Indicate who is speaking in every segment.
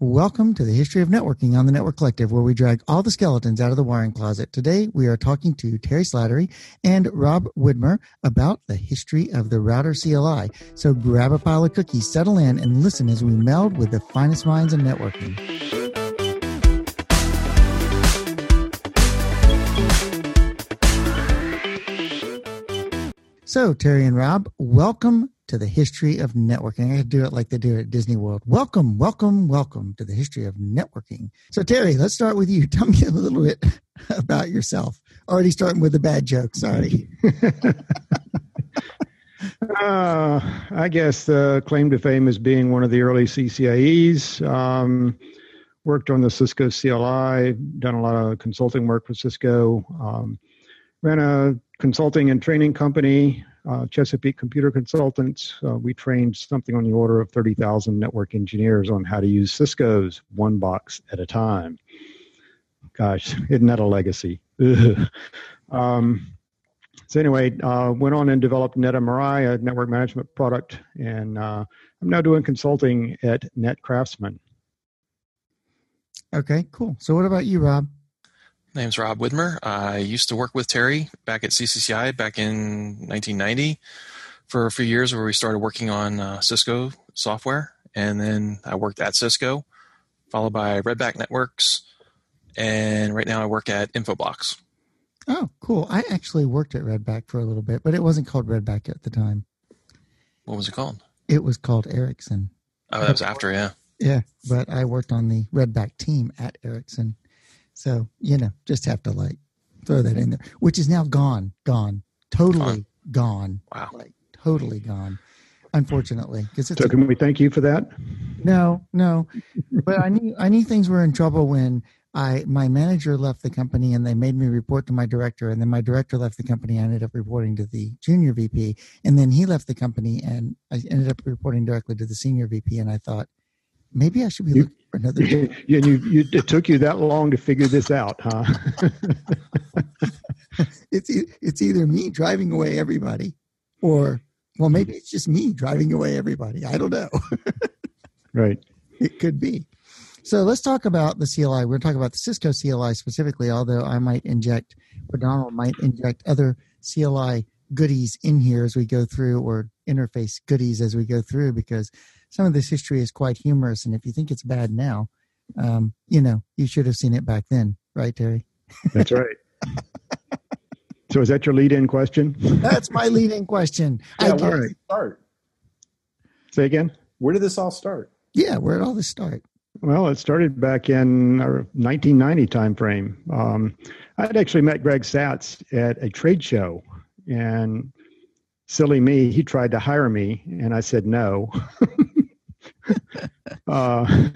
Speaker 1: Welcome to the History of Networking on the Network Collective, where we drag all the skeletons out of the wiring closet. Today, we are talking to Terry Slattery and Rob Widmer about the history of the router CLI. So grab a pile of cookies, settle in, and listen as we meld with the finest minds in networking. So, Terry and Rob, welcome to the history of networking. I do it like they do at Disney World. Welcome, welcome, welcome to the history of networking. So, Terry, let's start with you. Tell me a little bit about yourself. Already starting with a bad joke. Sorry.
Speaker 2: uh, I guess the claim to fame is being one of the early CCIEs. Um, worked on the Cisco CLI, done a lot of consulting work for Cisco. Um, ran a consulting and training company, uh, Chesapeake Computer Consultants. Uh, we trained something on the order of 30,000 network engineers on how to use Cisco's one box at a time. Gosh, isn't that a legacy? um, so anyway, uh, went on and developed NetMRI, a network management product, and uh, I'm now doing consulting at NetCraftsmen.
Speaker 1: Okay, cool. So what about you, Rob?
Speaker 3: Name's Rob Widmer. I used to work with Terry back at CCCI back in 1990 for a few years where we started working on uh, Cisco software. And then I worked at Cisco, followed by Redback Networks. And right now I work at Infoblox.
Speaker 1: Oh, cool. I actually worked at Redback for a little bit, but it wasn't called Redback at the time.
Speaker 3: What was it called?
Speaker 1: It was called Ericsson.
Speaker 3: Oh, that was after, yeah.
Speaker 1: Yeah, but I worked on the Redback team at Ericsson. So, you know, just have to like throw that in there, which is now gone, gone, totally gone.
Speaker 3: Wow.
Speaker 1: Like totally gone, unfortunately.
Speaker 2: Cause it's so, can a, we thank you for that?
Speaker 1: No, no. but I knew, I knew things were in trouble when I, my manager left the company and they made me report to my director. And then my director left the company. I ended up reporting to the junior VP. And then he left the company and I ended up reporting directly to the senior VP. And I thought, maybe I should be you, looking for another.
Speaker 2: You, you, you, it took you that long to figure this out, huh?
Speaker 1: it's it's either me driving away everybody, or well, maybe it's just me driving away everybody. I don't know.
Speaker 2: right.
Speaker 1: It could be. So let's talk about the CLI. We're talking about the Cisco CLI specifically, although I might inject, or Donald might inject other CLI goodies in here as we go through, or interface goodies as we go through, because some of this history is quite humorous. And if you think it's bad now, um, you know, you should have seen it back then, right, Terry?
Speaker 2: That's right. so is that your lead in question?
Speaker 1: That's my lead in question.
Speaker 4: Yeah, where did it start?
Speaker 2: Say again?
Speaker 4: Where did this all start?
Speaker 1: Yeah, where did all this start?
Speaker 2: Well, it started back in our 1990 timeframe. Um, I had actually met Greg Satz at a trade show, and silly me, he tried to hire me, and I said no. uh,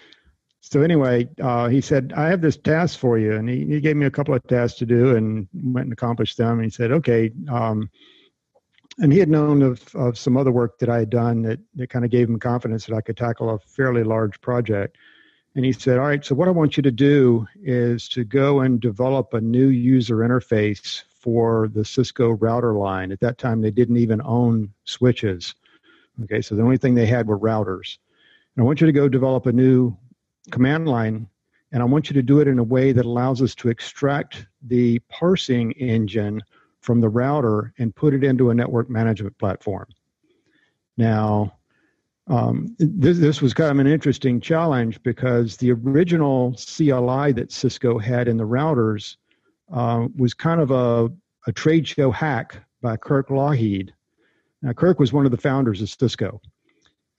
Speaker 2: so anyway, uh, he said, "I have this task for you," and he, he gave me a couple of tasks to do, and went and accomplished them. And he said, "Okay." Um, and he had known of, of some other work that I had done that, that kind of gave him confidence that I could tackle a fairly large project. And he said, All right, so what I want you to do is to go and develop a new user interface for the Cisco router line. At that time, they didn't even own switches. Okay, so the only thing they had were routers. And I want you to go develop a new command line, and I want you to do it in a way that allows us to extract the parsing engine from the router and put it into a network management platform. Now, um, this, this, was kind of an interesting challenge because the original CLI that Cisco had in the routers uh, was kind of a, a trade show hack by Kirk Lougheed now, Kirk was one of the founders of Cisco.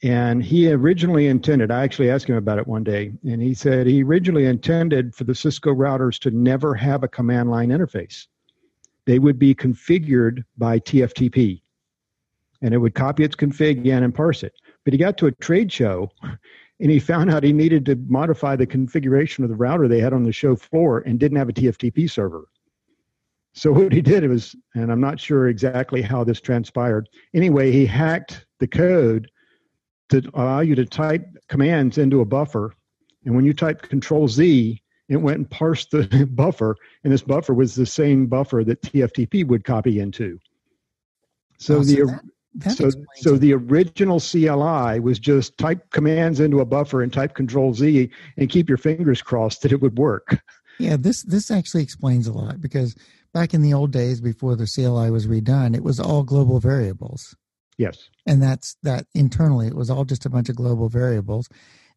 Speaker 2: And he originally intended, I actually asked him about it one day, and he said he originally intended for the Cisco routers to never have a command line interface. They would be configured by TFTP, and it would copy its config in and parse it. But he got to a trade show, and he found out he needed to modify the configuration of the router they had on the show floor and didn't have a TFTP server. So what he did was, and I'm not sure exactly how this transpired. Anyway, he hacked the code to allow you to type commands into a buffer, and when you type Control Z, it went and parsed the buffer, and this buffer was the same buffer that TFTP would copy into. So oh, the
Speaker 1: That
Speaker 2: So, so
Speaker 1: it.
Speaker 2: the original CLI was just type commands into a buffer and type Control Z and keep your fingers crossed that it would work.
Speaker 1: Yeah, this this actually explains a lot because back in the old days before the CLI was redone, it was all global variables.
Speaker 2: Yes.
Speaker 1: And that's that internally it was all just a bunch of global variables.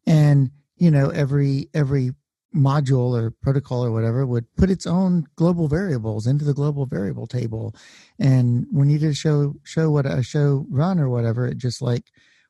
Speaker 1: And you know, every every module or protocol or whatever would put its own global variables into the global variable table. And when you did show show what a show run or whatever, it just like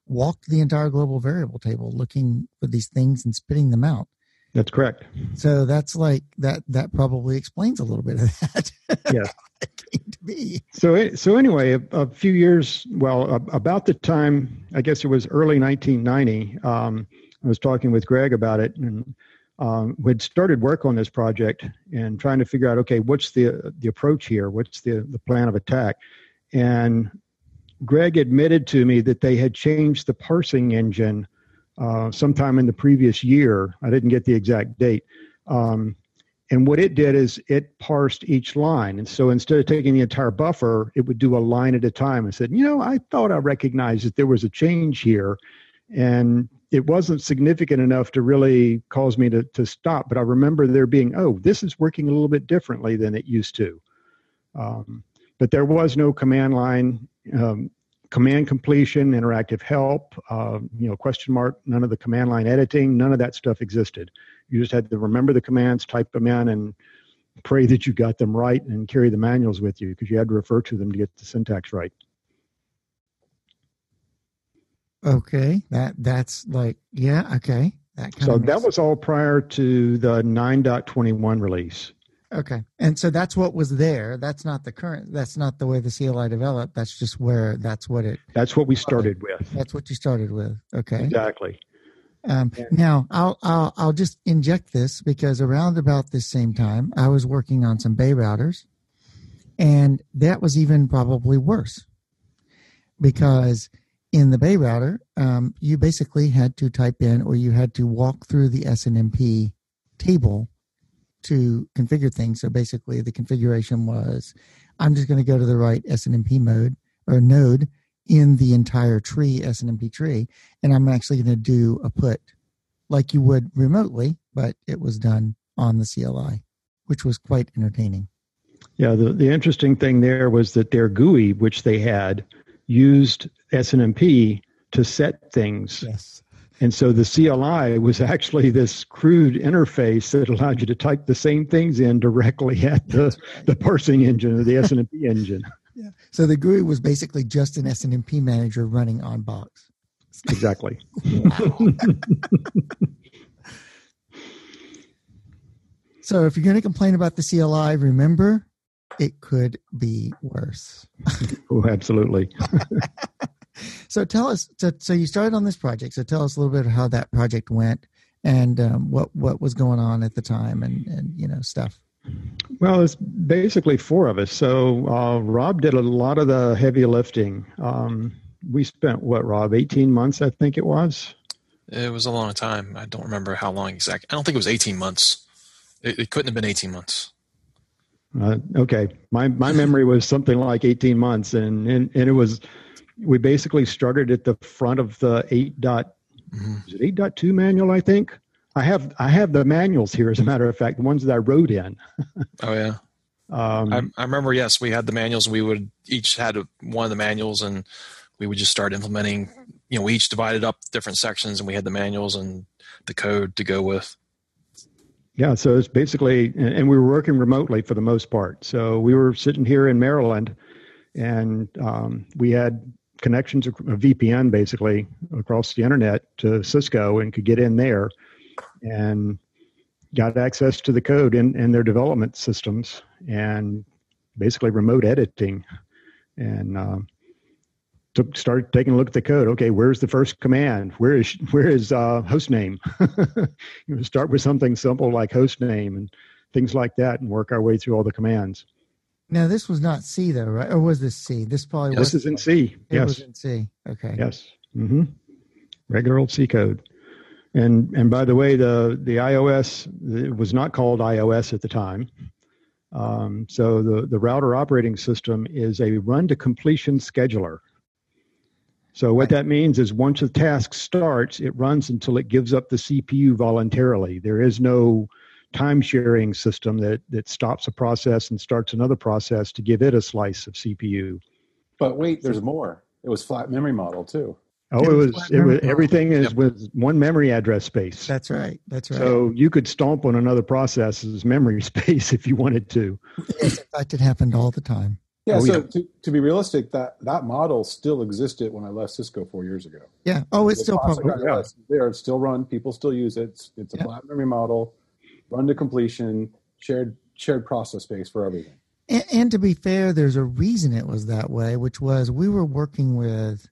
Speaker 1: walked the entire global variable table looking for these things and spitting them out.
Speaker 2: That's correct.
Speaker 1: So that's like that. That probably explains a little bit of that.
Speaker 2: Yes.
Speaker 1: it came to be.
Speaker 2: So, it- so anyway, a, a few years, well, a, about the time, I guess it was early 1990. Um, I was talking with Greg about it, and um, we'd started work on this project and trying to figure out, okay, what's the the approach here? What's the the plan of attack? And Greg admitted to me that they had changed the parsing engine uh, sometime in the previous year. I didn't get the exact date. Um, and what it did is it parsed each line. And so instead of taking the entire buffer, it would do a line at a time and said, you know, I thought I recognized that there was a change here. And it wasn't significant enough to really cause me to, to stop. But I remember there being, oh, this is working a little bit differently than it used to. Um, but there was no command line, um, command completion, interactive help, uh, you know, question mark, none of the command line editing, none of that stuff existed. You just had to remember the commands, type them in, and pray that you got them right and carry the manuals with you because you had to refer to them to get the syntax right.
Speaker 1: Okay, that that's like yeah. Okay, that
Speaker 2: So that was all prior to the 9.21 release.
Speaker 1: Okay. And so that's what was there. That's not the current. That's not the way the CLI developed. That's just where. That's what it.
Speaker 2: That's what we started with.
Speaker 1: That's what you started with. Okay.
Speaker 2: Exactly.
Speaker 1: Um, now I'll, I'll I'll just inject this because around about this same time I was working on some Bay routers, and that was even probably worse because in the Bay router um, you basically had to type in or you had to walk through the SNMP table to configure things. So basically the configuration was I'm just going to go to the right SNMP mode or node in the entire tree SNMP tree and I'm actually going to do a put like you would remotely, but it was done on the CLI, which was quite entertaining.
Speaker 2: Yeah, the, the interesting thing there was that their GUI, which they had, used SNMP to set things.
Speaker 1: Yes.
Speaker 2: And so the CLI was actually this crude interface that allowed you to type the same things in directly at the, the parsing engine or the SNMP engine.
Speaker 1: Yeah. So the GUI was basically just an SNMP manager running on box.
Speaker 2: Exactly.
Speaker 1: So if you're going to complain about the CLI, remember it could be worse.
Speaker 2: Oh, absolutely.
Speaker 1: So tell us. So, so you started on this project. So tell us a little bit of how that project went and um, what what was going on at the time and and you know stuff.
Speaker 2: Well, it's basically four of us. So uh, Rob did a lot of the heavy lifting. Um, we spent what, Rob, 18 months, I think it was.
Speaker 3: It was a long time. I don't remember how long exactly. I don't think it was 18 months. It, it couldn't have been 18 months.
Speaker 2: Uh, okay, my my memory was something like 18 months, and, and and it was. We basically started at the front of the eight dot.
Speaker 3: Mhm.
Speaker 2: Is it eight dot two manual? I think I have I have the manuals here. As a matter of fact, the ones that I wrote in.
Speaker 3: Oh yeah,
Speaker 2: Um,
Speaker 3: I, I remember. Yes, we had the manuals. We would each had a, one of the manuals, and we would just start implementing. You know, we each divided up different sections, and we had the manuals and the code to go with.
Speaker 2: Yeah, so it's basically, and and we were working remotely for the most part. So we were sitting here in Maryland, and um, we had connections, a VPN basically across the internet to Cisco, and could get in there, and got access to the code in, in their development systems, and basically remote editing, and um, took started taking a look at the code. Okay, where's the first command? Where is where is uh, host name? you know, start with something simple like host name and things like that, and work our way through all the commands.
Speaker 1: Now this was not C though, right? Or was this C? This probably was.
Speaker 2: This is in C.
Speaker 1: It
Speaker 2: Yes,
Speaker 1: was in C. Okay.
Speaker 2: yes, Mm hmm regular old C code. And and by the way, the the IOS it was not called IOS at the time. Um, so the the router operating system is a run to completion scheduler. So what that means is once the task starts, it runs until it gives up the CPU voluntarily. There is no time sharing system that that stops a process and starts another process to give it a slice of CPU.
Speaker 4: But wait, there's more. It was flat memory model too.
Speaker 2: Oh,
Speaker 1: It
Speaker 2: it
Speaker 1: was
Speaker 2: was it was
Speaker 1: memory.
Speaker 2: everything is
Speaker 3: Yep.
Speaker 2: with one memory address space.
Speaker 1: That's right. That's right.
Speaker 2: So you could stomp on another process's memory space if you wanted to.
Speaker 1: yes, in fact, it happened all the time.
Speaker 4: Yeah.
Speaker 2: Oh,
Speaker 4: so
Speaker 2: yeah.
Speaker 4: To, to be realistic, that that model still existed when I left Cisco four years ago.
Speaker 1: Yeah. Oh, it's
Speaker 4: The
Speaker 1: still
Speaker 4: classic
Speaker 1: probably.
Speaker 2: Oh, yeah.
Speaker 4: IOS is there. It's still run. People still use it. It's, it's a
Speaker 1: Yeah.
Speaker 4: flat memory model, run to completion, shared shared process space for everything.
Speaker 1: And, and to be fair, there's a reason it was that way, which was we were working with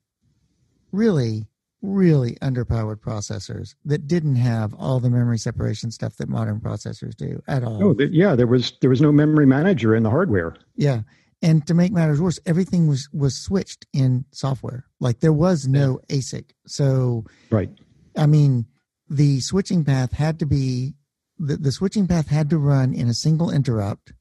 Speaker 1: really, really underpowered processors that didn't have all the memory separation stuff that modern processors do at all.
Speaker 2: Oh, th- yeah, there was there was no memory manager in the hardware.
Speaker 1: Yeah. And to make matters worse, everything was was switched in software. Like there was no ASIC. So
Speaker 2: Right.
Speaker 1: I mean, the switching path had to be the, the switching path had to run in a single interrupt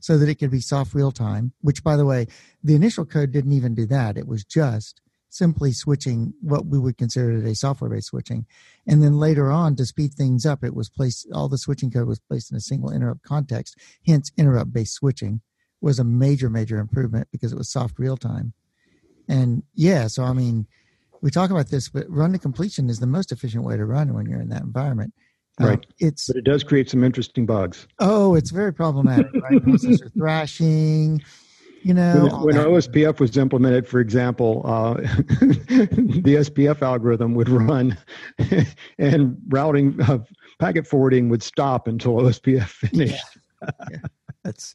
Speaker 1: so that it could be soft real time, which by the way, the initial code didn't even do that. It was just simply switching what we would consider today software based switching. And then later on to speed things up, it was placed all the switching code was placed in a single interrupt context. Hence interrupt based switching was a major, major improvement because it was soft real time. And yeah, so I mean, we talk about this, but run to completion is the most efficient way to run when you're in that environment. Um,
Speaker 2: Right.
Speaker 1: it's
Speaker 2: But it does create some interesting bugs.
Speaker 1: oh, it's very problematic, right? Processor thrashing, you know.
Speaker 2: When, when. OSPF was implemented, for example, uh, the SPF algorithm would run, and routing uh, packet forwarding would stop until OSPF finished.
Speaker 1: That's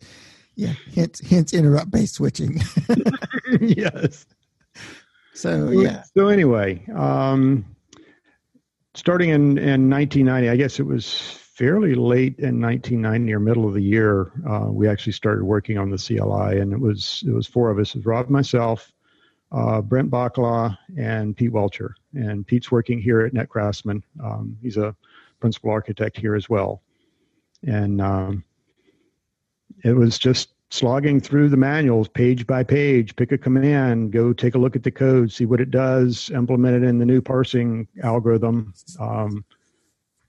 Speaker 1: yeah. Hence, hence interrupt based switching.
Speaker 2: yes.
Speaker 1: so yeah,
Speaker 2: So anyway, um, starting in, in 1990, I guess it was fairly late in 1990 or middle of the year, uh, we actually started working on the CLI, and it was it was four of us: it was Rob, myself, uh, Brent Baclaw, and Pete Welcher. And Pete's working here at NetCraftsmen. Um, he's a principal architect here as well, and um, it was just slogging through the manuals page by page, pick a command, go take a look at the code, see what it does, implement it in the new parsing algorithm. Um,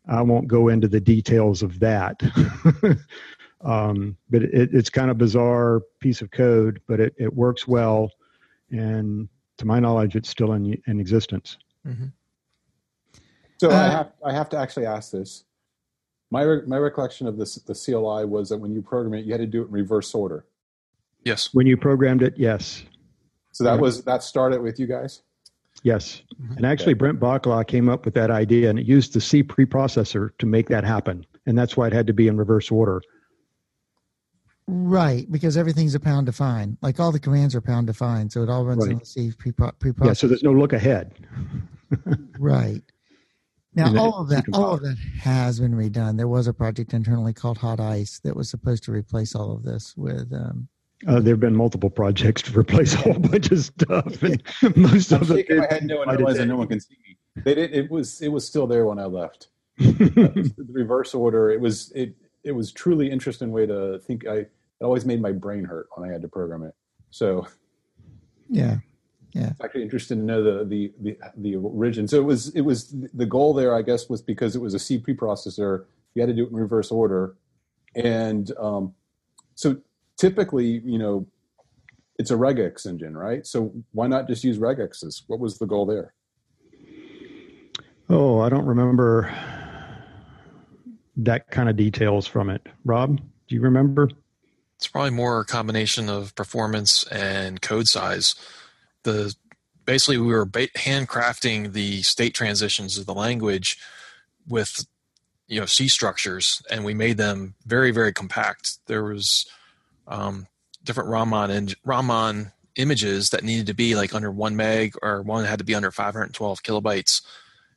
Speaker 2: I won't go into the details of that. um, but it, it's kind of bizarre piece of code, but it, it works well. And to my knowledge, it's still in, in existence.
Speaker 4: So I
Speaker 1: Uh,
Speaker 4: have I have to actually ask this. My re- my recollection of this the CLI was that when you program it, you had to do it in reverse order.
Speaker 3: Yes.
Speaker 2: When you programmed it, yes.
Speaker 4: So that
Speaker 2: Right.
Speaker 4: was that started with you guys.
Speaker 2: Yes.
Speaker 3: Mhm.
Speaker 2: And actually, Brent Baclaw came up with that idea, and it used the C preprocessor to make that happen. And that's why it had to be in reverse order.
Speaker 1: right. Because everything's a pound defined. Like all the commands are pound defined, so it all runs
Speaker 2: Right.
Speaker 1: in the C pre pre
Speaker 2: Yeah, so there's no look ahead.
Speaker 1: Right. Now
Speaker 2: And
Speaker 1: all of that
Speaker 2: you can
Speaker 1: all of that has been redone. There was a project internally called Hot Ice that was supposed to replace all of this with um
Speaker 2: Uh, there have been multiple projects to replace a whole bunch of stuff, and most
Speaker 4: I'm
Speaker 2: of them.
Speaker 4: shaking my head no one
Speaker 2: by
Speaker 4: realized no one can see me. They did, it was it was still there when I left. the reverse order. It was it it was truly interesting way to think. I it always made my brain hurt when I had to program it. So
Speaker 1: yeah.
Speaker 4: It's actually interesting to know the the the, the origin. So it was it was the goal there. I guess was because it was a C preprocessor. You had to do it in reverse order, and um, so typically, you know, it's a regex engine, right? So why not just use regexes? What was the goal there?
Speaker 2: oh, I don't remember that kind of details from it. Rob, do you remember?
Speaker 3: It's probably more a combination of performance and code size. The basically we were handcrafting the state transitions of the language with you know C structures, and we made them very very compact. There was um, different Raman and Raman images that needed to be like under one meg, or one had to be under 512 kilobytes.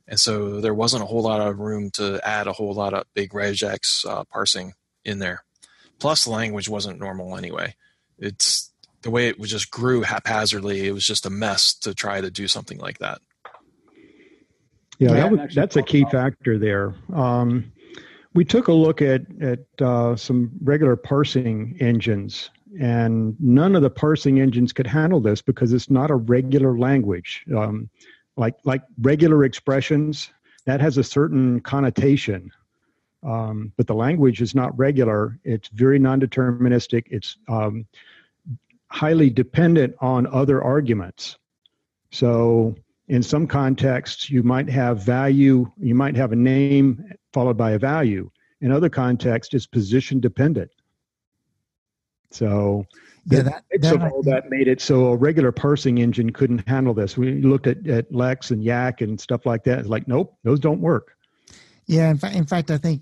Speaker 3: And so there wasn't a whole lot of room to add a whole lot of big regex uh, parsing in there. Plus, the language wasn't normal anyway. It's the way it just grew haphazardly. It was just a mess to try to do something like that.
Speaker 2: Yeah,
Speaker 4: Yeah,
Speaker 2: that was, that's a key
Speaker 4: about-
Speaker 2: factor there. Um, we took a look at at uh, some regular parsing engines, and none of the parsing engines could handle this because it's not a regular language. Um, like like regular expressions, that has a certain connotation, um, but the language is not regular. It's very non-deterministic. It's um, highly dependent on other arguments. So in some contexts, you might have value, you might have a name followed by a value. In other contexts, it's position dependent. So
Speaker 1: yeah, that,
Speaker 2: that, all that made it so a regular parsing engine couldn't handle this. We looked at, at Lex and Yacc and stuff like that. It's like, nope, those don't work.
Speaker 1: Yeah, in fact, in fact, I think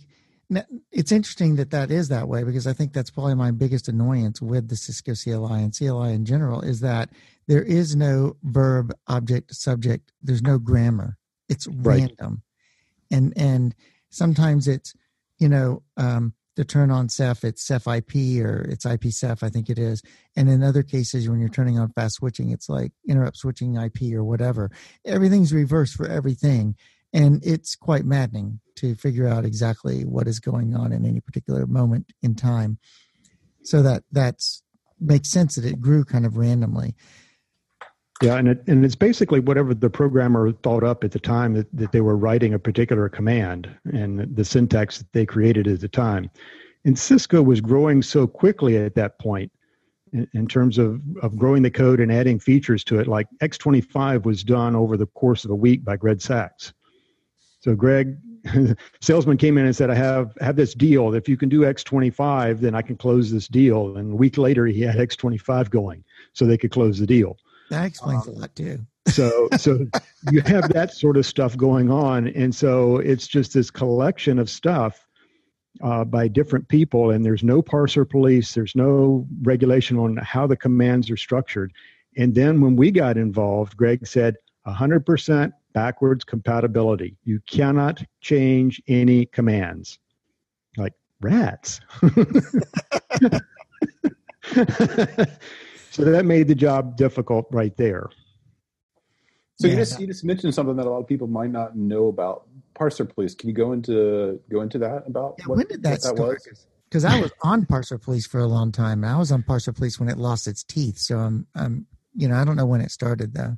Speaker 1: it's interesting that that is that way because I think that's probably my biggest annoyance with the Cisco CLI and CLI in general is that there is no verb, object, subject. There's no grammar. It's
Speaker 2: right.
Speaker 1: random, and and sometimes it's you know um, to turn on CEF, it's CEF IP or it's IP CEF, I think it is. And in other cases, when you're turning on fast switching, it's like interrupt switching IP or whatever. Everything's reversed for everything. And it's quite maddening to figure out exactly what is going on in any particular moment in time. So that that's makes sense that it grew kind of randomly.
Speaker 2: Yeah, and it, and it's basically whatever the programmer thought up at the time that, that they were writing a particular command and the syntax that they created at the time. And Cisco was growing so quickly at that point in, in terms of, of growing the code and adding features to it. Like X25 was done over the course of a week by Greg Satz. So Greg, salesman came in and said, I have, have this deal. If you can do X25, then I can close this deal. And a week later, he had X25 going so they could close the deal.
Speaker 1: That explains um, a lot too.
Speaker 2: so so you have that sort of stuff going on, and so it's just this collection of stuff uh, by different people, and there's no parser police, there's no regulation on how the commands are structured. And then when we got involved, Greg said 100% backwards compatibility. You cannot change any commands. Like rats. So that made the job difficult right there.
Speaker 4: So yeah. you just you just mentioned something that a lot of people might not know about parser police. Can you go into go into that about
Speaker 1: yeah, what, when did that, that start? Because I was on parser police for a long time. I was on parser police when it lost its teeth. So I'm I'm you know I don't know when it started though.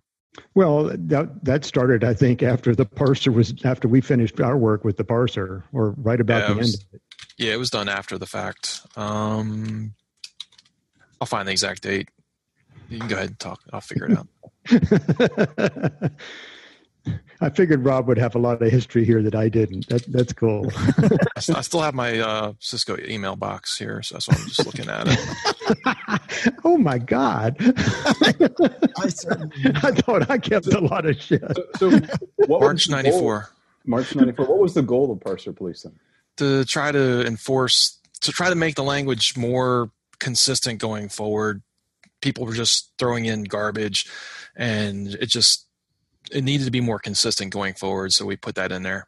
Speaker 2: Well, that that started, I think, after the parser was after we finished our work with the parser, or right about yeah, the
Speaker 3: was,
Speaker 2: end. Of it.
Speaker 3: Yeah, it was done after the fact. Um, I'll find the exact date. You can go ahead and talk. I'll figure it
Speaker 2: out. I figured Rob would have a lot of history here that I didn't. That, that's cool.
Speaker 3: I still have my uh, Cisco email box here, so that's why I'm just looking at
Speaker 2: it. oh my god! I, I, thought I kept a lot of shit.
Speaker 3: So, so March '94.
Speaker 4: March '94. What was the goal of Parser Policing?
Speaker 3: To try to enforce, to try to make the language more consistent going forward people were just throwing in garbage and it just it needed to be more consistent going forward so we put that in there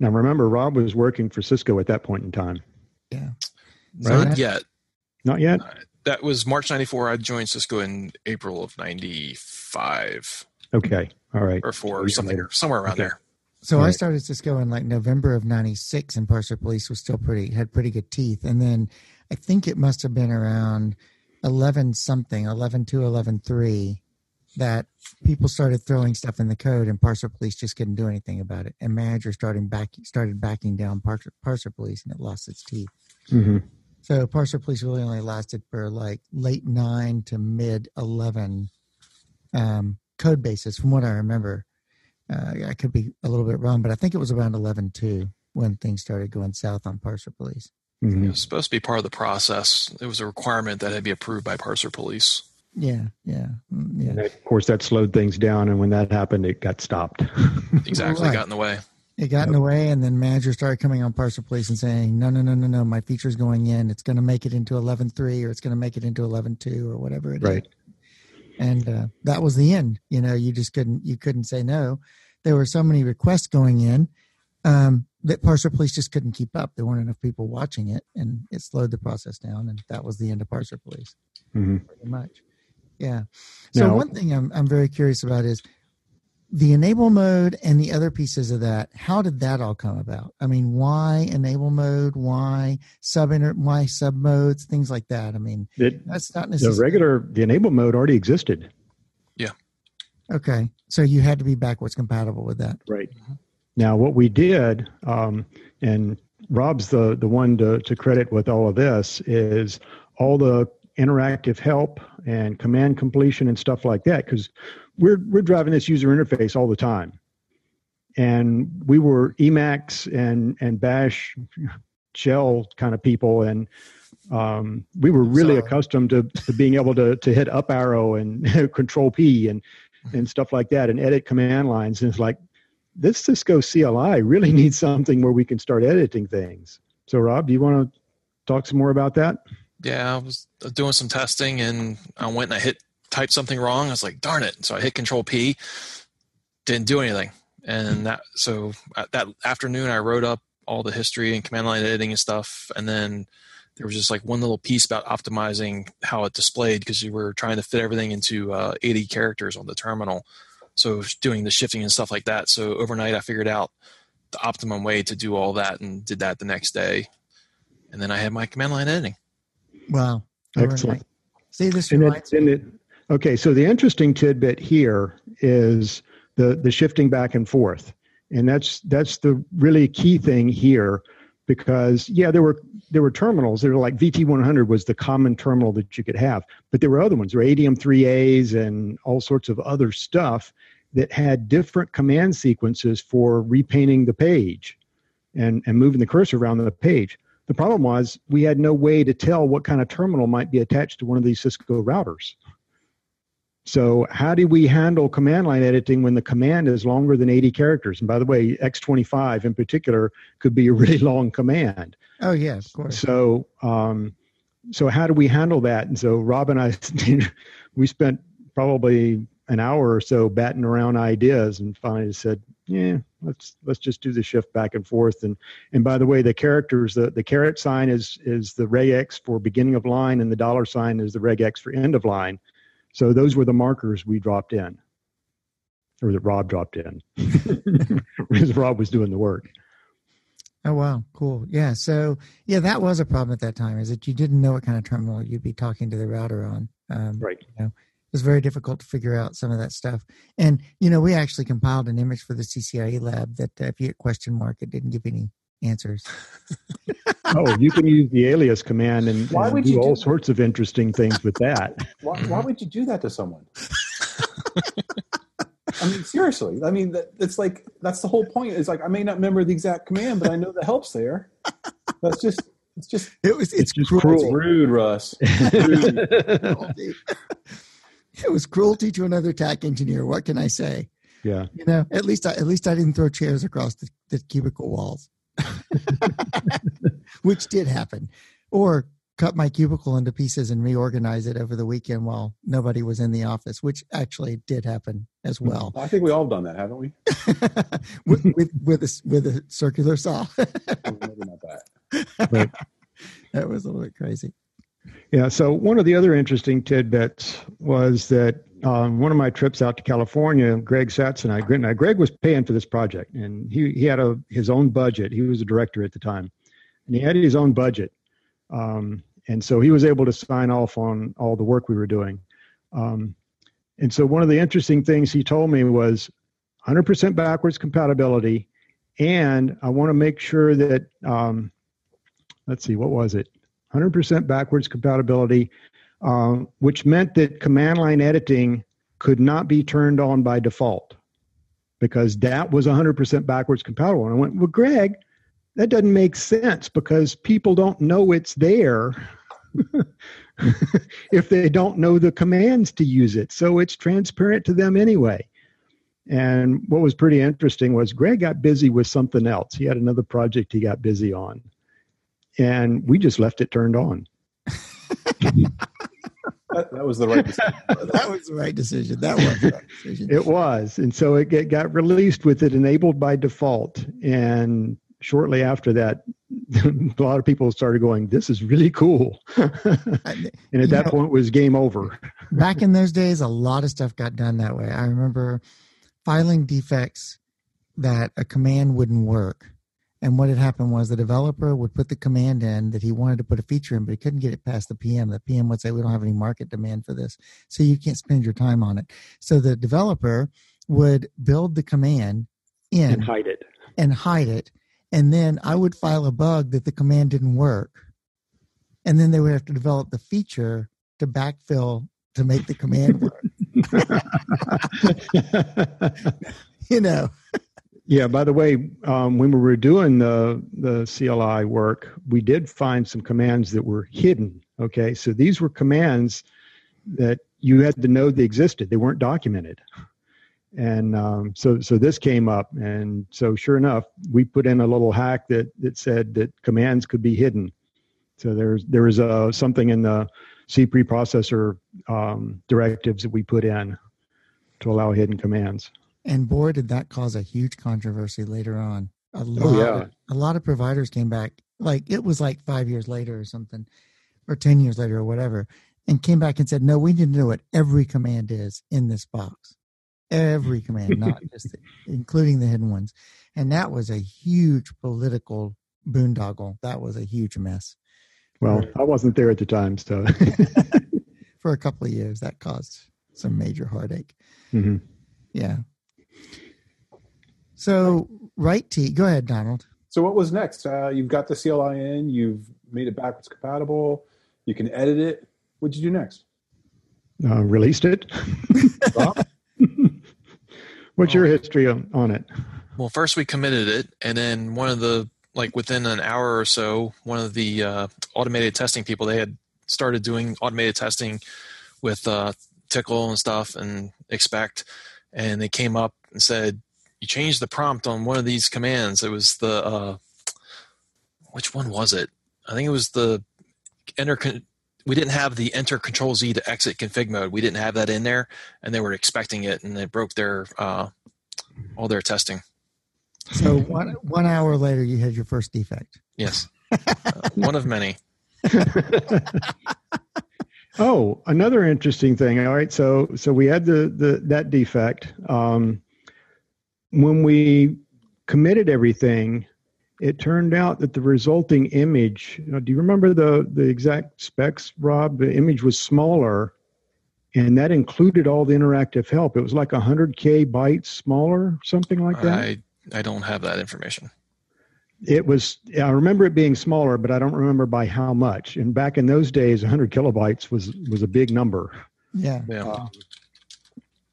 Speaker 2: now remember rob was working for cisco at that point in time
Speaker 1: yeah
Speaker 3: right? not yet
Speaker 2: not yet
Speaker 3: uh, that was march 94 i joined cisco in april of 95
Speaker 2: okay all right
Speaker 3: or four or something later. somewhere around okay. there
Speaker 1: so right. I started Cisco in like November of '96, and Parser Police was still pretty had pretty good teeth. And then I think it must have been around 11 something, 11 to 11 3, that people started throwing stuff in the code and parser police just couldn't do anything about it. And manager started back started backing down parser, parser police and it lost its teeth.
Speaker 2: Mm-hmm.
Speaker 1: So parser police really only lasted for like late nine to mid 11 um, code bases from what I remember. Uh, I could be a little bit wrong, but I think it was around 11 2 when things started going south on parser police.
Speaker 3: Mm-hmm. It was supposed to be part of the process. It was a requirement that had to be approved by parser police.
Speaker 1: Yeah, yeah, mm, yeah.
Speaker 2: That, of course, that slowed things down, and when that happened, it got stopped.
Speaker 3: exactly, right. got in the way.
Speaker 1: It got yep. in the way, and then managers started coming on parser police and saying, "No, no, no, no, no, my feature's going in. It's going to make it into 11.3 or it's going to make it into 11.2 or whatever it
Speaker 2: right.
Speaker 1: is." And uh, that was the end. You know, you just couldn't you couldn't say no. There were so many requests going in. Um, that parser police just couldn't keep up. There weren't enough people watching it, and it slowed the process down. And that was the end of parser police,
Speaker 2: mm-hmm.
Speaker 1: pretty much. Yeah. So now, one thing I'm I'm very curious about is the enable mode and the other pieces of that, how did that all come about? I mean, why enable mode? Why sub inter, why sub modes, things like that? I mean,
Speaker 2: It,
Speaker 1: that's not
Speaker 2: the regular, the enable mode already existed. Yeah.
Speaker 1: Okay. So you had to be backwards compatible with that.
Speaker 2: Right. Now, what we did, um, and Rob's the, the one to, to credit with all of this, is all the interactive help and command completion and stuff like that, because we're, we're driving this user interface all the time. And we were Emacs and, and Bash shell kind of people, and um, we were really
Speaker 1: So-
Speaker 2: accustomed to, to being able to, to hit up arrow and control P and, and stuff like that and edit command lines. And it's like, this Cisco CLI really needs something where we can start editing things. So, Rob, do you want to talk some more about that?
Speaker 3: Yeah, I was doing some testing and I went and I hit typed something wrong. I was like, darn it. So I hit control P, didn't do anything. And that, so uh, that afternoon I wrote up all the history and command line editing and stuff. And then there was just like one little piece about optimizing how it displayed because you were trying to fit everything into uh, 80 characters on the terminal. So doing the shifting and stuff like that. So overnight I figured out the optimum way to do all that and did that the next day. And then I had my command line editing.
Speaker 1: Wow.
Speaker 2: Excellent.
Speaker 1: Overnight. See, this
Speaker 2: And it,
Speaker 1: reminds
Speaker 2: and it, okay, so the interesting tidbit here is the the shifting back and forth, and that's that's the really key thing here, because yeah, there were there were terminals. There were like VT100 was the common terminal that you could have, but there were other ones. There were ADM3As and all sorts of other stuff that had different command sequences for repainting the page and and moving the cursor around the page. The problem was we had no way to tell what kind of terminal might be attached to one of these Cisco routers. So, how do we handle command line editing when the command is longer than 80 characters? And by the way, X25 in particular could be a really long command.
Speaker 1: Oh yeah, of course.
Speaker 2: So, um, so how do we handle that? And so, Rob and I, we spent probably an hour or so batting around ideas, and finally said, "Yeah, let's let's just do the shift back and forth." And and by the way, the characters, the the caret sign is is the regex for beginning of line, and the dollar sign is the regex for end of line. So those were the markers we dropped in, or that Rob dropped in, because Rob was doing the work.
Speaker 1: Oh wow, cool. Yeah. So yeah, that was a problem at that time. Is that you didn't know what kind of terminal you'd be talking to the router on. Um,
Speaker 2: Right.
Speaker 1: You know, it was very difficult to figure out some of that stuff. And you know, we actually compiled an image for the CCIE lab that uh, if you hit question mark, it didn't give any answers.
Speaker 2: oh, you can use the alias command and,
Speaker 4: Why
Speaker 2: and
Speaker 4: would
Speaker 2: do
Speaker 4: you do
Speaker 2: all
Speaker 4: that?
Speaker 2: sorts of interesting things with that.
Speaker 4: Why, why would you do that to someone? I mean, seriously. I mean, that, it's like that's the whole point. Is like I may not remember the exact command, but I know the help's there. That's just it's just
Speaker 1: It was it's,
Speaker 2: It's just
Speaker 1: cruelty.
Speaker 2: cruel.
Speaker 4: rude, Russ. Rude.
Speaker 1: It was cruelty to another TAC engineer. What can I say?
Speaker 2: yeah.
Speaker 1: You know, at least I, at least I didn't throw chairs across the, the cubicle walls, which did happen, or cut my cubicle into pieces and reorganize it over the weekend while nobody was in the office, which actually did happen as hmm. well,
Speaker 4: I think we all have done that, haven't we?
Speaker 1: with, with with a with a circular saw.
Speaker 4: Maybe not that.
Speaker 2: Right.
Speaker 1: that was a little bit crazy.
Speaker 2: Yeah. So one of the other interesting tidbits was that um, one of my trips out to California, Greg Satz and I, Greg, now Greg was paying for this project, and he he had a his own budget. He was a director at the time, and he had his own budget, um, and so he was able to sign off on all the work we were doing. Um, and so one of the interesting things he told me was 100% backwards compatibility, and I want to make sure that um, let's see, what was it? 100% backwards compatibility, um, which meant that command line editing could not be turned on by default because that was 100% backwards compatible. And I went, well, Greg, that doesn't make sense because people don't know it's there if they don't know the commands to use it. So it's transparent to them anyway. And what was pretty interesting was Greg got busy with something else. He had another project he got busy on. And we just left it turned on.
Speaker 4: That, that was the right decision.
Speaker 1: That was the right decision. That was the right decision.
Speaker 2: It was. And so it get, got released with it enabled by default. And shortly after that, a lot of people started going, This is really cool. and at that
Speaker 1: know-
Speaker 2: point was game over.
Speaker 1: back in those days, a lot of stuff got done that way. I remember filing defects that a command wouldn't work. And what had happened was the developer would put the command in that he wanted to put a feature in, but he couldn't get it past the PM. The PM would say, We don't have any market demand for this. So you can't spend your time on it. So the developer would build the command in
Speaker 2: and hide it.
Speaker 1: And hide it. And then I would file a bug that the command didn't work. And then they would have to develop the feature to backfill to make the command work. you know.
Speaker 2: Yeah. By the way, um, when we were doing the the CLI work, we did find some commands that were hidden. Okay, so these were commands that you had to know they existed; they weren't documented. And um, so, so this came up, and so sure enough, we put in a little hack that that said that commands could be hidden. So there's there was a something in the C preprocessor um, directives that we put in to allow hidden commands.
Speaker 1: And boy, did that cause a huge controversy later on. A lot, oh, yeah. a lot of providers came back, like it was like five years later or something, or 10 years later or whatever, and came back and said, no, we need to know what every command is in this box. Every command, not just the, including the hidden ones. And that was a huge political boondoggle. That was a huge mess.
Speaker 2: Well, I wasn't there at the time, so
Speaker 1: for a couple of years, that caused some major heartache.
Speaker 2: Mm-hmm.
Speaker 1: Yeah. So, right T, go ahead, Donald.
Speaker 4: So, what was next? Uh, you've got the CLI in, you've made it backwards compatible, you can edit it. What'd you do next?
Speaker 2: Uh, released it. What's your history on it?
Speaker 3: Well, first we committed it, and then one of the like within an hour or so, one of the uh, automated testing people they had started doing automated testing with uh, Tcl and stuff and expect, and they came up and said, "You changed the prompt on one of these commands. It was the uh, which one was it? I think it was the enter." Con- we didn't have the enter control Z to exit config mode. We didn't have that in there, and they were expecting it, and it broke their uh, all their testing.
Speaker 1: So one one hour later, you had your first defect.
Speaker 3: Yes, uh, one of many.
Speaker 2: oh, another interesting thing. All right, so so we had the the that defect. Um, when we committed everything, it turned out that the resulting image. You know, do you remember the the exact specs, Rob? The image was smaller, and that included all the interactive help. It was like 100k bytes smaller, something like that.
Speaker 3: I I don't have that information.
Speaker 2: It was. I remember it being smaller, but I don't remember by how much. And back in those days, 100 kilobytes was was a big number.
Speaker 1: Yeah.
Speaker 3: yeah. Uh,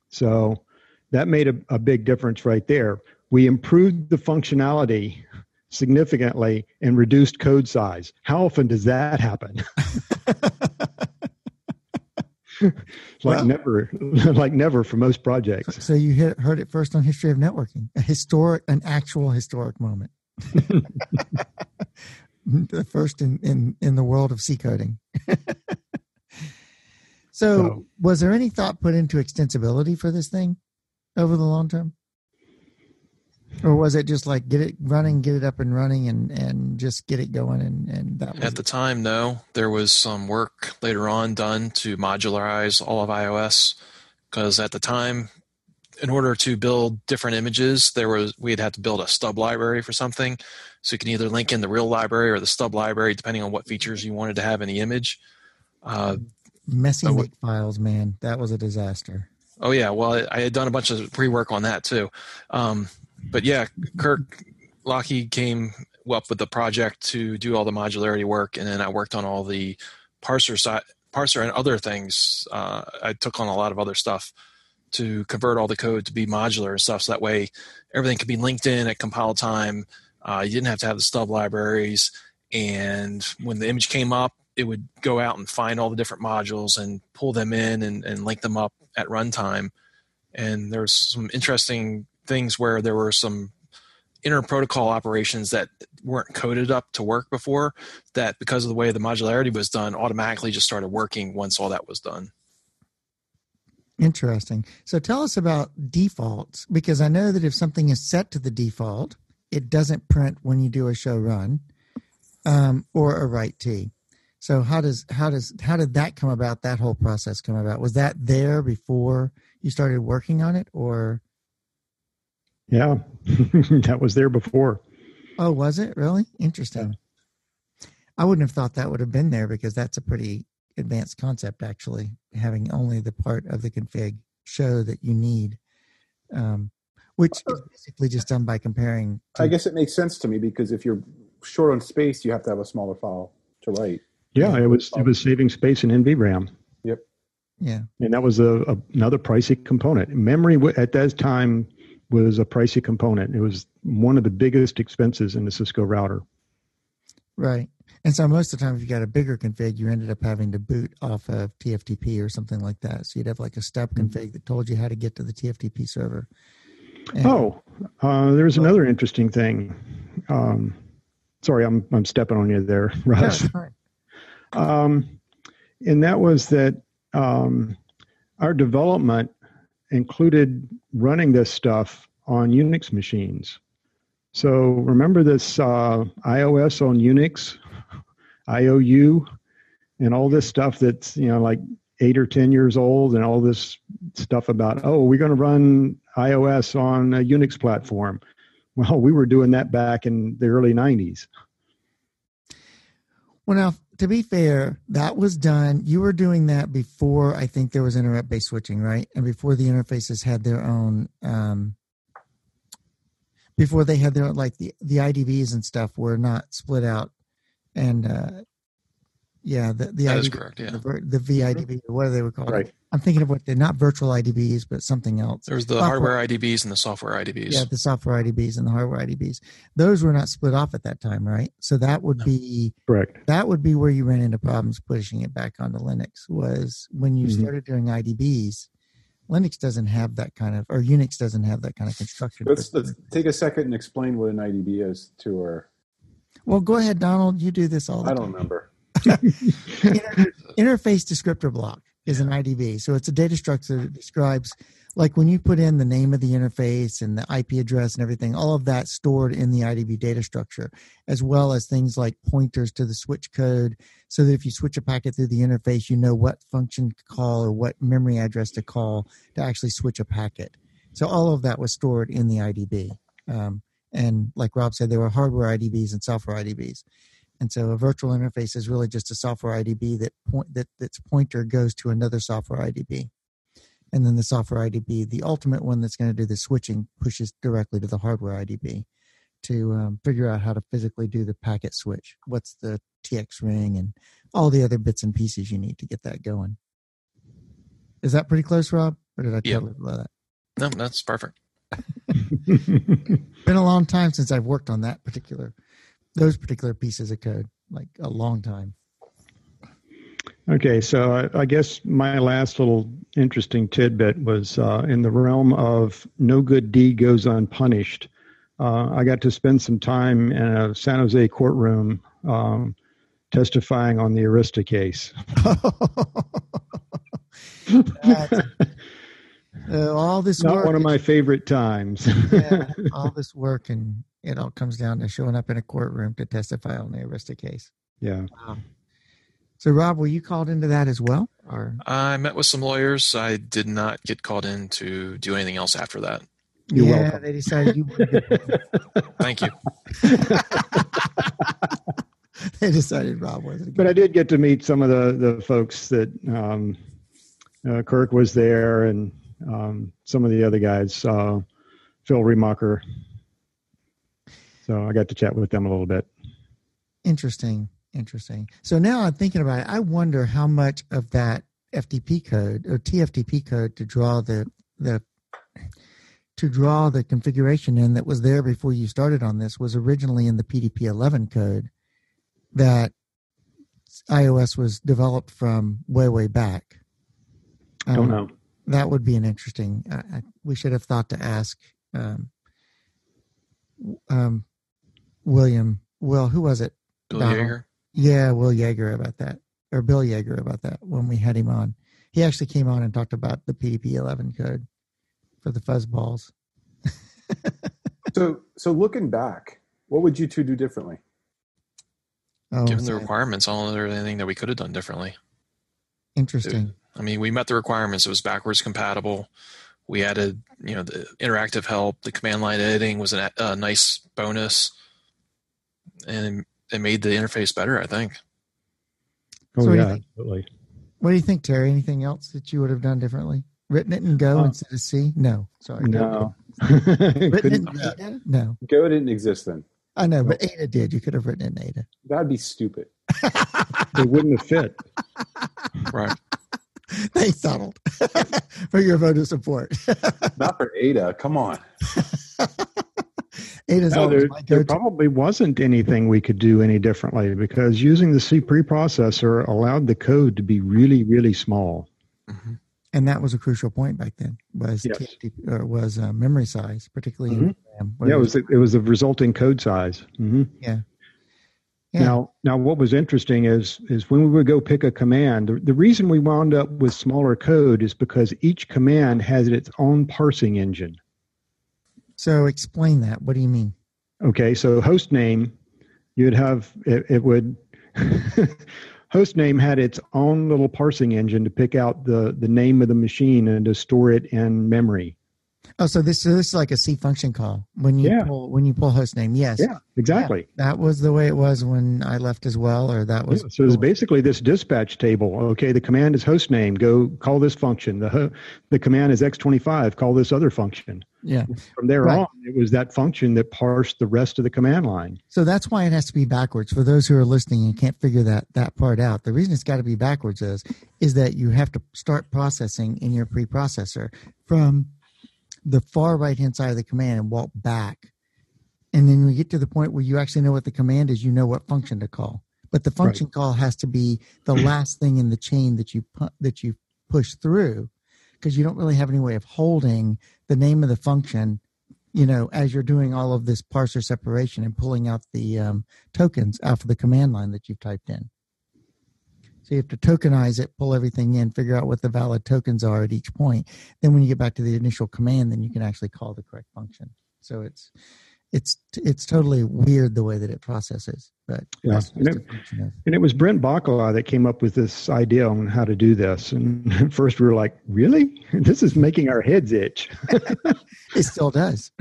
Speaker 2: so that made a, a big difference right there. We improved the functionality significantly and reduced code size. How often does that happen? like well, never like never for most projects
Speaker 1: so you hit, heard it first on history of networking a historic an actual historic moment the first in, in in the world of c coding so, so was there any thought put into extensibility for this thing over the long term? Or was it just like get it running get it up and running and and just get it going and and that
Speaker 3: at the time no. There was some work later on done to modularize all of ios because at the time in order to build different images there was we'd have to build a stub library for something. So you can either link in the real library or the stub library depending on what features you wanted to have in the image. Uh,
Speaker 1: messy so, files man. That was a disaster
Speaker 3: oh yeah well i had done a bunch of pre-work on that too um, but yeah, Kirk Lougheed came up with the project to do all the modularity work, and then I worked on all the parser side, parser and other things. Uh, I took on a lot of other stuff to convert all the code to be modular and stuff, so that way everything could be linked in at compile time. Uh, you didn't have to have the stub libraries, and when the image came up, it would go out and find all the different modules and pull them in and, and link them up at runtime. And there's some interesting things where there were some inner protocol operations that weren't coded up to work before that because of the way the modularity was done automatically just started working once all that was done.
Speaker 1: Interesting. So tell us about defaults because i know that if something is set to the default it doesn't print when you do a show run um, or a write t so how does how does how did that come about that whole process come about was that there before you started working on it or
Speaker 2: Yeah, that was there before.
Speaker 1: Oh, was it really interesting? I wouldn't have thought that would have been there because that's a pretty advanced concept, actually, having only the part of the config show that you need, um, which is basically just done by comparing.
Speaker 4: I guess it makes sense to me because if you're short on space, you have to have a smaller file to write.
Speaker 2: Yeah, it was it was saving space in NVRAM.
Speaker 4: Yep.
Speaker 1: Yeah.
Speaker 2: And that was a, a another pricey component. Memory w- at that time was a pricey component. It was one of the biggest expenses in the Cisco router.
Speaker 1: Right. And so most of the time, if you got a bigger config, you ended up having to boot off of TFTP or something like that. So you'd have like a step config that told you how to get to the TFTP server. And-
Speaker 2: Oh, uh, there's another interesting thing. Um, sorry, I'm I'm stepping on you there,
Speaker 1: Yeah,
Speaker 2: Russ.
Speaker 1: it's fine.
Speaker 2: Um, and that was that um, our development included running this stuff on Unix machines. So remember this uh, IOS on Unix, IOU, and all this stuff that's you know like eight or ten years old, and all this stuff about oh we're going to run IOS on a Unix platform. Well, we were doing that back in the early '90s.
Speaker 1: Well, now, to be fair, that was done. You were doing that before I think there was internet based switching, right? And before the interfaces had their own, um, before they had their like the the IDBs and stuff were not split out, and uh, yeah, the the
Speaker 3: That is
Speaker 1: IDB
Speaker 3: correct. Yeah.
Speaker 1: the, vir- the VIDB, or whatever they were called.
Speaker 2: Right.
Speaker 1: I'm thinking of what they're not virtual IDBs, but something else.
Speaker 3: There's the
Speaker 1: Software.
Speaker 3: hardware IDBs and the software IDBs.
Speaker 1: Yeah, the software IDBs and the hardware IDBs. Those were not split off at that time, right? So that would
Speaker 3: No.
Speaker 1: be
Speaker 2: Correct.
Speaker 1: that would be where you ran into problems pushing it back onto Linux was when you
Speaker 2: Mhm.
Speaker 1: started doing IDBs. Linux doesn't have that kind of, or Unix doesn't have that kind of construction.
Speaker 4: Let's let's take a second and explain what an IDB is to our.
Speaker 1: well, go ahead, Donald. You do this all the
Speaker 4: I don't remember.
Speaker 1: Inter- interface descriptor block is an IDB. So it's a data structure that describes, like when you put in the name of the interface and the IP address and everything, all of that stored in the IDB data structure, as well as things like pointers to the switch code, so that if you switch a packet through the interface, you know what function to call or what memory address to call to actually switch a packet. So all of that was stored in the IDB. Um, and like Rob said, there were hardware IDBs and software IDBs. And so a virtual interface is really just a software IDB that point that its pointer goes to another software IDB. And then the software IDB, the ultimate one that's going to do the switching, pushes directly to the hardware IDB to um, figure out how to physically do the packet switch. What's the TX ring and all the other bits and pieces you need to get that going. Is that pretty close, Rob? Or did I
Speaker 3: Yep.
Speaker 1: totally blow that?
Speaker 3: No, that's perfect.
Speaker 1: Been a long time since I've worked on that particular, those particular pieces of code, like a long time.
Speaker 2: Okay, so I, I guess my last little interesting tidbit was uh, in the realm of no good deed goes unpunished. Uh, I got to spend some time in a San Jose courtroom um, testifying on the Arista case.
Speaker 1: Uh, all this
Speaker 2: Not
Speaker 1: work,
Speaker 2: one of my favorite times.
Speaker 1: yeah, all this work, and it all comes down to showing up in a courtroom to testify on the Arista case.
Speaker 2: yeah.
Speaker 1: So, Rob, were you called into that as well, or
Speaker 3: I met with some lawyers. I did not get called in to do anything else after that.
Speaker 2: You're
Speaker 1: yeah,
Speaker 2: welcome.
Speaker 1: they decided you were good.
Speaker 3: Thank you.
Speaker 1: they decided Rob wasn't.
Speaker 2: But I did get to meet some of the, the folks that um, uh, Kirk was there and um, some of the other guys, uh, Phil Remaker. So I got to chat with them a little bit.
Speaker 1: Interesting, interesting. So now I'm thinking about it. I wonder how much of that FTP code or TFTP code to draw the the to draw the configuration in that was there before you started on this was originally in the PDP 11 code that IOS was developed from way way back.
Speaker 2: I don't
Speaker 1: Um,
Speaker 2: know.
Speaker 1: that would be an interesting. I, I, we should have thought to ask um, um, William. Well, who was it?
Speaker 3: Bill
Speaker 1: Donald.
Speaker 3: Yeager.
Speaker 1: Yeah, Will Yeager about that, or Bill Yeager about that when we had him on. He actually came on and talked about the PDP 11 code for the fuzzballs.
Speaker 4: So so looking back, what would you two do differently?
Speaker 1: Oh,
Speaker 3: Given the requirements, I don't know there's anything that we could have done differently.
Speaker 1: interesting.
Speaker 3: I mean, we met the requirements. It was backwards compatible We added, you know, the interactive help. The command line editing was a, a nice bonus, and it made the interface better. I think.
Speaker 2: Oh
Speaker 1: So what do you
Speaker 2: yeah,
Speaker 1: think?
Speaker 2: absolutely.
Speaker 1: What do you think, Terry? Anything else that you would have done differently? Written it in Go
Speaker 2: Uh,
Speaker 1: instead of C? No, sorry.
Speaker 2: No.
Speaker 1: Written in Ada? No,
Speaker 4: Go didn't exist then.
Speaker 1: I know, but Ada did. You could have written it in Ada.
Speaker 4: That'd be stupid.
Speaker 2: it wouldn't have fit.
Speaker 3: Right.
Speaker 1: Thanks, Donald, for your vote of support.
Speaker 4: Not for Ada. Come on.
Speaker 1: Ada's
Speaker 2: No,
Speaker 1: always
Speaker 2: there,
Speaker 1: my
Speaker 2: there probably wasn't anything we could do any differently because using the C preprocessor allowed the code to be really, really small.
Speaker 3: hmm
Speaker 1: and that was a crucial point back then. Was
Speaker 2: Yes.
Speaker 1: TFTP, or was uh, memory size, particularly in RAM.
Speaker 2: Yeah, it was it was the resulting code size. hmm
Speaker 1: Yeah. Yeah.
Speaker 2: Now, now, what was interesting is is when we would go pick a command. The, the reason we wound up with smaller code is because each command has its own parsing engine.
Speaker 1: So explain that. What do you mean?
Speaker 2: Okay, so host name, you'd have it, it would. host name had its own little parsing engine to pick out the the name of the machine and to store it in memory.
Speaker 1: Oh, so this so this is like a C function call when you
Speaker 2: Yeah.
Speaker 1: pull when you pull host name. Yes.
Speaker 2: Yeah, exactly.
Speaker 1: That was the way it was when I left as well, or that was
Speaker 2: Yeah, so it's basically this dispatch table. Okay, the command is host name. Go call this function. The ho- the command is x25. Call this other function.
Speaker 1: yeah.
Speaker 2: From there
Speaker 1: Right.
Speaker 2: on, it was that function that parsed the rest of the command line.
Speaker 1: So that's why it has to be backwards. For those who are listening and can't figure that that part out, the reason it's got to be backwards is is that you have to start processing in your preprocessor from the far right hand side of the command and walk back, and then we get to the point where you actually know what the command is. You know what function to call, but the function call has to be the last thing in the chain that you pu- that you push through, because you don't really have any way of holding the name of the function you know, as you're doing all of this parser separation and pulling out the um, tokens out of the command line that you've typed in. So you have to tokenize it, pull everything in, figure out what the valid tokens are at each point. Then when you get back to the initial command, then you can actually call the correct function. So it's it's it's totally weird the way that it processes, but
Speaker 2: Yeah. And it- And it was Brent Bacala that came up with this idea on how to do this. And at first we were like, really? This is making our heads itch.
Speaker 1: it still does,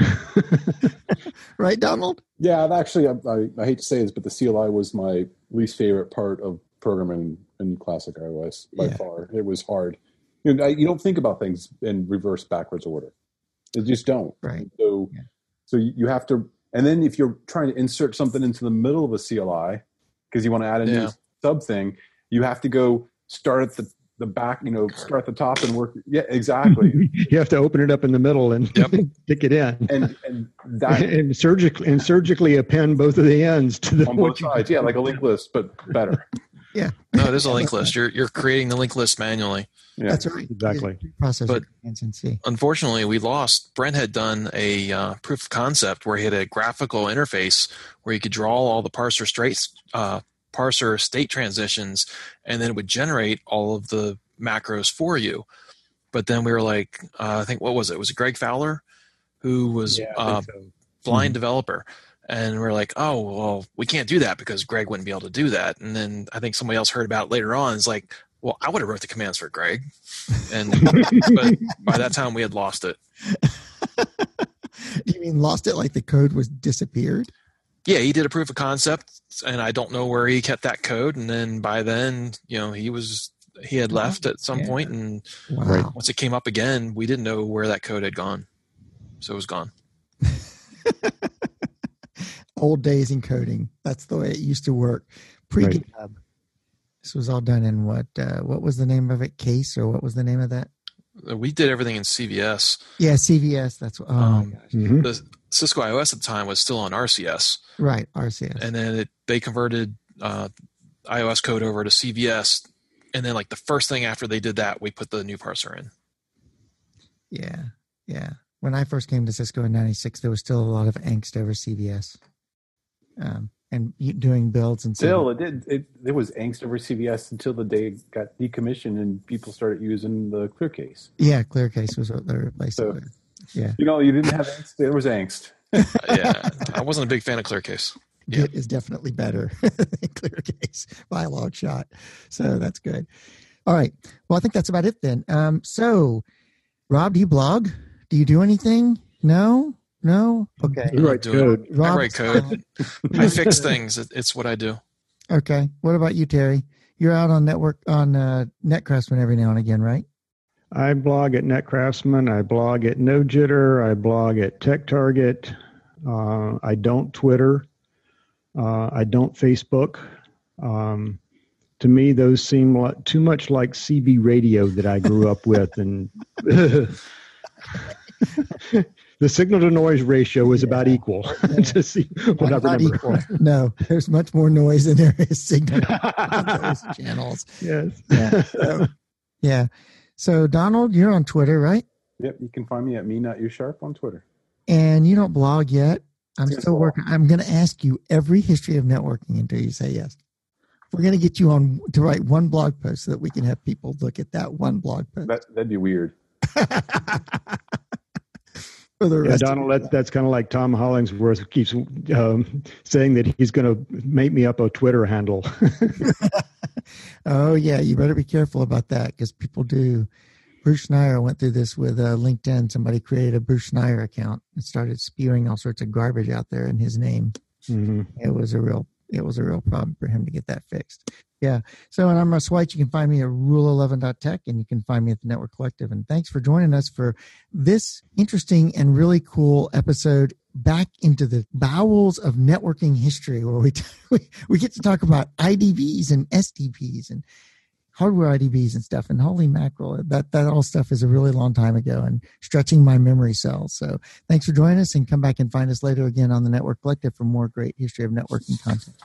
Speaker 1: right, Donald?
Speaker 4: Yeah, I've actually, I, I, I hate to say this, but the CLI was my least favorite part of programming in classic IOS by
Speaker 1: Yeah.
Speaker 4: far. It was hard. You, know, I, you don't think about things in reverse backwards order. You just don't.
Speaker 1: Right.
Speaker 4: So,
Speaker 1: Yeah.
Speaker 4: so you, you have to, and then if you're trying to insert something into the middle of a CLI because you want to add a new sub thing, you have to go start at the the back, you know, start at the top and work. Yeah, exactly.
Speaker 2: you have to open it up in the middle and
Speaker 3: Yep.
Speaker 2: stick it in.
Speaker 4: and and that
Speaker 2: and surgically and surgically append both of the ends to the
Speaker 4: on
Speaker 2: what
Speaker 4: both sides, yeah, like a linked list, but better.
Speaker 3: Yeah, no, it is a linked list. You're you're creating the linked list manually.
Speaker 4: Yeah.
Speaker 1: That's right.
Speaker 2: Exactly.
Speaker 1: Processor
Speaker 3: But-
Speaker 1: commands in C.
Speaker 3: Unfortunately, we lost. Brent had done a uh, proof of concept where he had a graphical interface where you could draw all the parser straight uh, parser state transitions, and then it would generate all of the macros for you. But then we were like, uh, I think what was it? Was it Greg Fowler, who was
Speaker 2: Yeah, I
Speaker 3: uh,
Speaker 2: think so.
Speaker 3: blind developer. And we're like, oh, well, we can't do that because Greg wouldn't be able to do that. And then I think somebody else heard about it later on. It's like, well, I would have wrote the commands for Greg. And but by that time we had lost it.
Speaker 1: you mean lost it like the code was disappeared?
Speaker 3: Yeah, he did a proof of concept, and I don't know where he kept that code. And then by then, you know, he was he had left at some
Speaker 1: Yeah.
Speaker 3: point, and
Speaker 1: Wow.
Speaker 3: Once it came up again, we didn't know where that code had gone, so it was gone.
Speaker 1: Old days in coding. That's the way it used to work. Pre
Speaker 2: Right.
Speaker 1: GitHub. This was all done in what? Uh, what was the name of it? Case or what was the name of that?
Speaker 3: We did everything in CVS.
Speaker 1: Yeah, CVS. That's what. Oh
Speaker 3: Um,
Speaker 1: my gosh.
Speaker 2: Mhm.
Speaker 3: The Cisco IOS at the time was still on RCS.
Speaker 1: Right. RCS.
Speaker 3: and then it, they converted uh, IOS code over to CVS, and then like the first thing after they did that, we put the new parser in.
Speaker 1: yeah. Yeah. When I first came to Cisco in '96, there was still a lot of angst over CVS, um, and doing builds and stuff.
Speaker 4: Still, it did. It there was angst over CVS until the day it got decommissioned and people started using the ClearCase.
Speaker 1: Yeah, ClearCase was what they replaced
Speaker 4: So-
Speaker 1: it with. Yeah.
Speaker 4: You know, you didn't have angst. There was angst.
Speaker 3: Uh, yeah, I wasn't a big fan of ClearCase.
Speaker 1: Git is definitely better than ClearCase by a long shot. So that's good. All right. Well, I think that's about it then. Um, so, Rob, do you blog? Do you do anything? No? No? Okay.
Speaker 2: You write code.
Speaker 3: I write code. I fix things. It's what I do.
Speaker 1: Okay. What about you, Terry? You're out on network on uh, NetCraftsmen every now and again, right?
Speaker 2: I blog at NetCraftsmen. I blog at NoJitter. I blog at TechTarget. Uh, I don't Twitter. Uh, I don't Facebook. Um, to me, those seem like, too much like CB radio that I grew up with, and the signal to noise ratio is yeah. about equal to see what Not I remember. Equal.
Speaker 1: No, there's much more noise than there is signal those channels.
Speaker 2: Yes.
Speaker 1: Yeah. So, yeah. So Donald, you're on Twitter, right?
Speaker 4: Yep. You can find me at me not you sharp on Twitter.
Speaker 1: And you don't blog yet. I'm still working. I'm going to ask you every history of networking until you say yes. We're going to get you on to write one blog post so that we can have people look at that one blog post.
Speaker 4: That, that'd be weird.
Speaker 2: Yeah, Donald, that's, that's kind of like Tom Hollingsworth keeps um, saying that he's going to make me up a Twitter handle.
Speaker 1: oh, yeah. You better be careful about that because people do. Bruce Schneier went through this with uh, LinkedIn. Somebody created a Bruce Schneier account and started spewing all sorts of garbage out there in his name. Mm-hmm. It was a real it was a real problem for him to get that fixed. Yeah. So, and I'm Russ White. You can find me at rule11.tech and you can find me at the Network Collective. And thanks for joining us for this interesting and really cool episode back into the bowels of networking history where we, we, we get to talk about IDBs and STPs and hardware IDBs and stuff. And holy mackerel, that, that all stuff is a really long time ago and stretching my memory cells. So thanks for joining us and come back and find us later again on the Network Collective for more great history of networking content.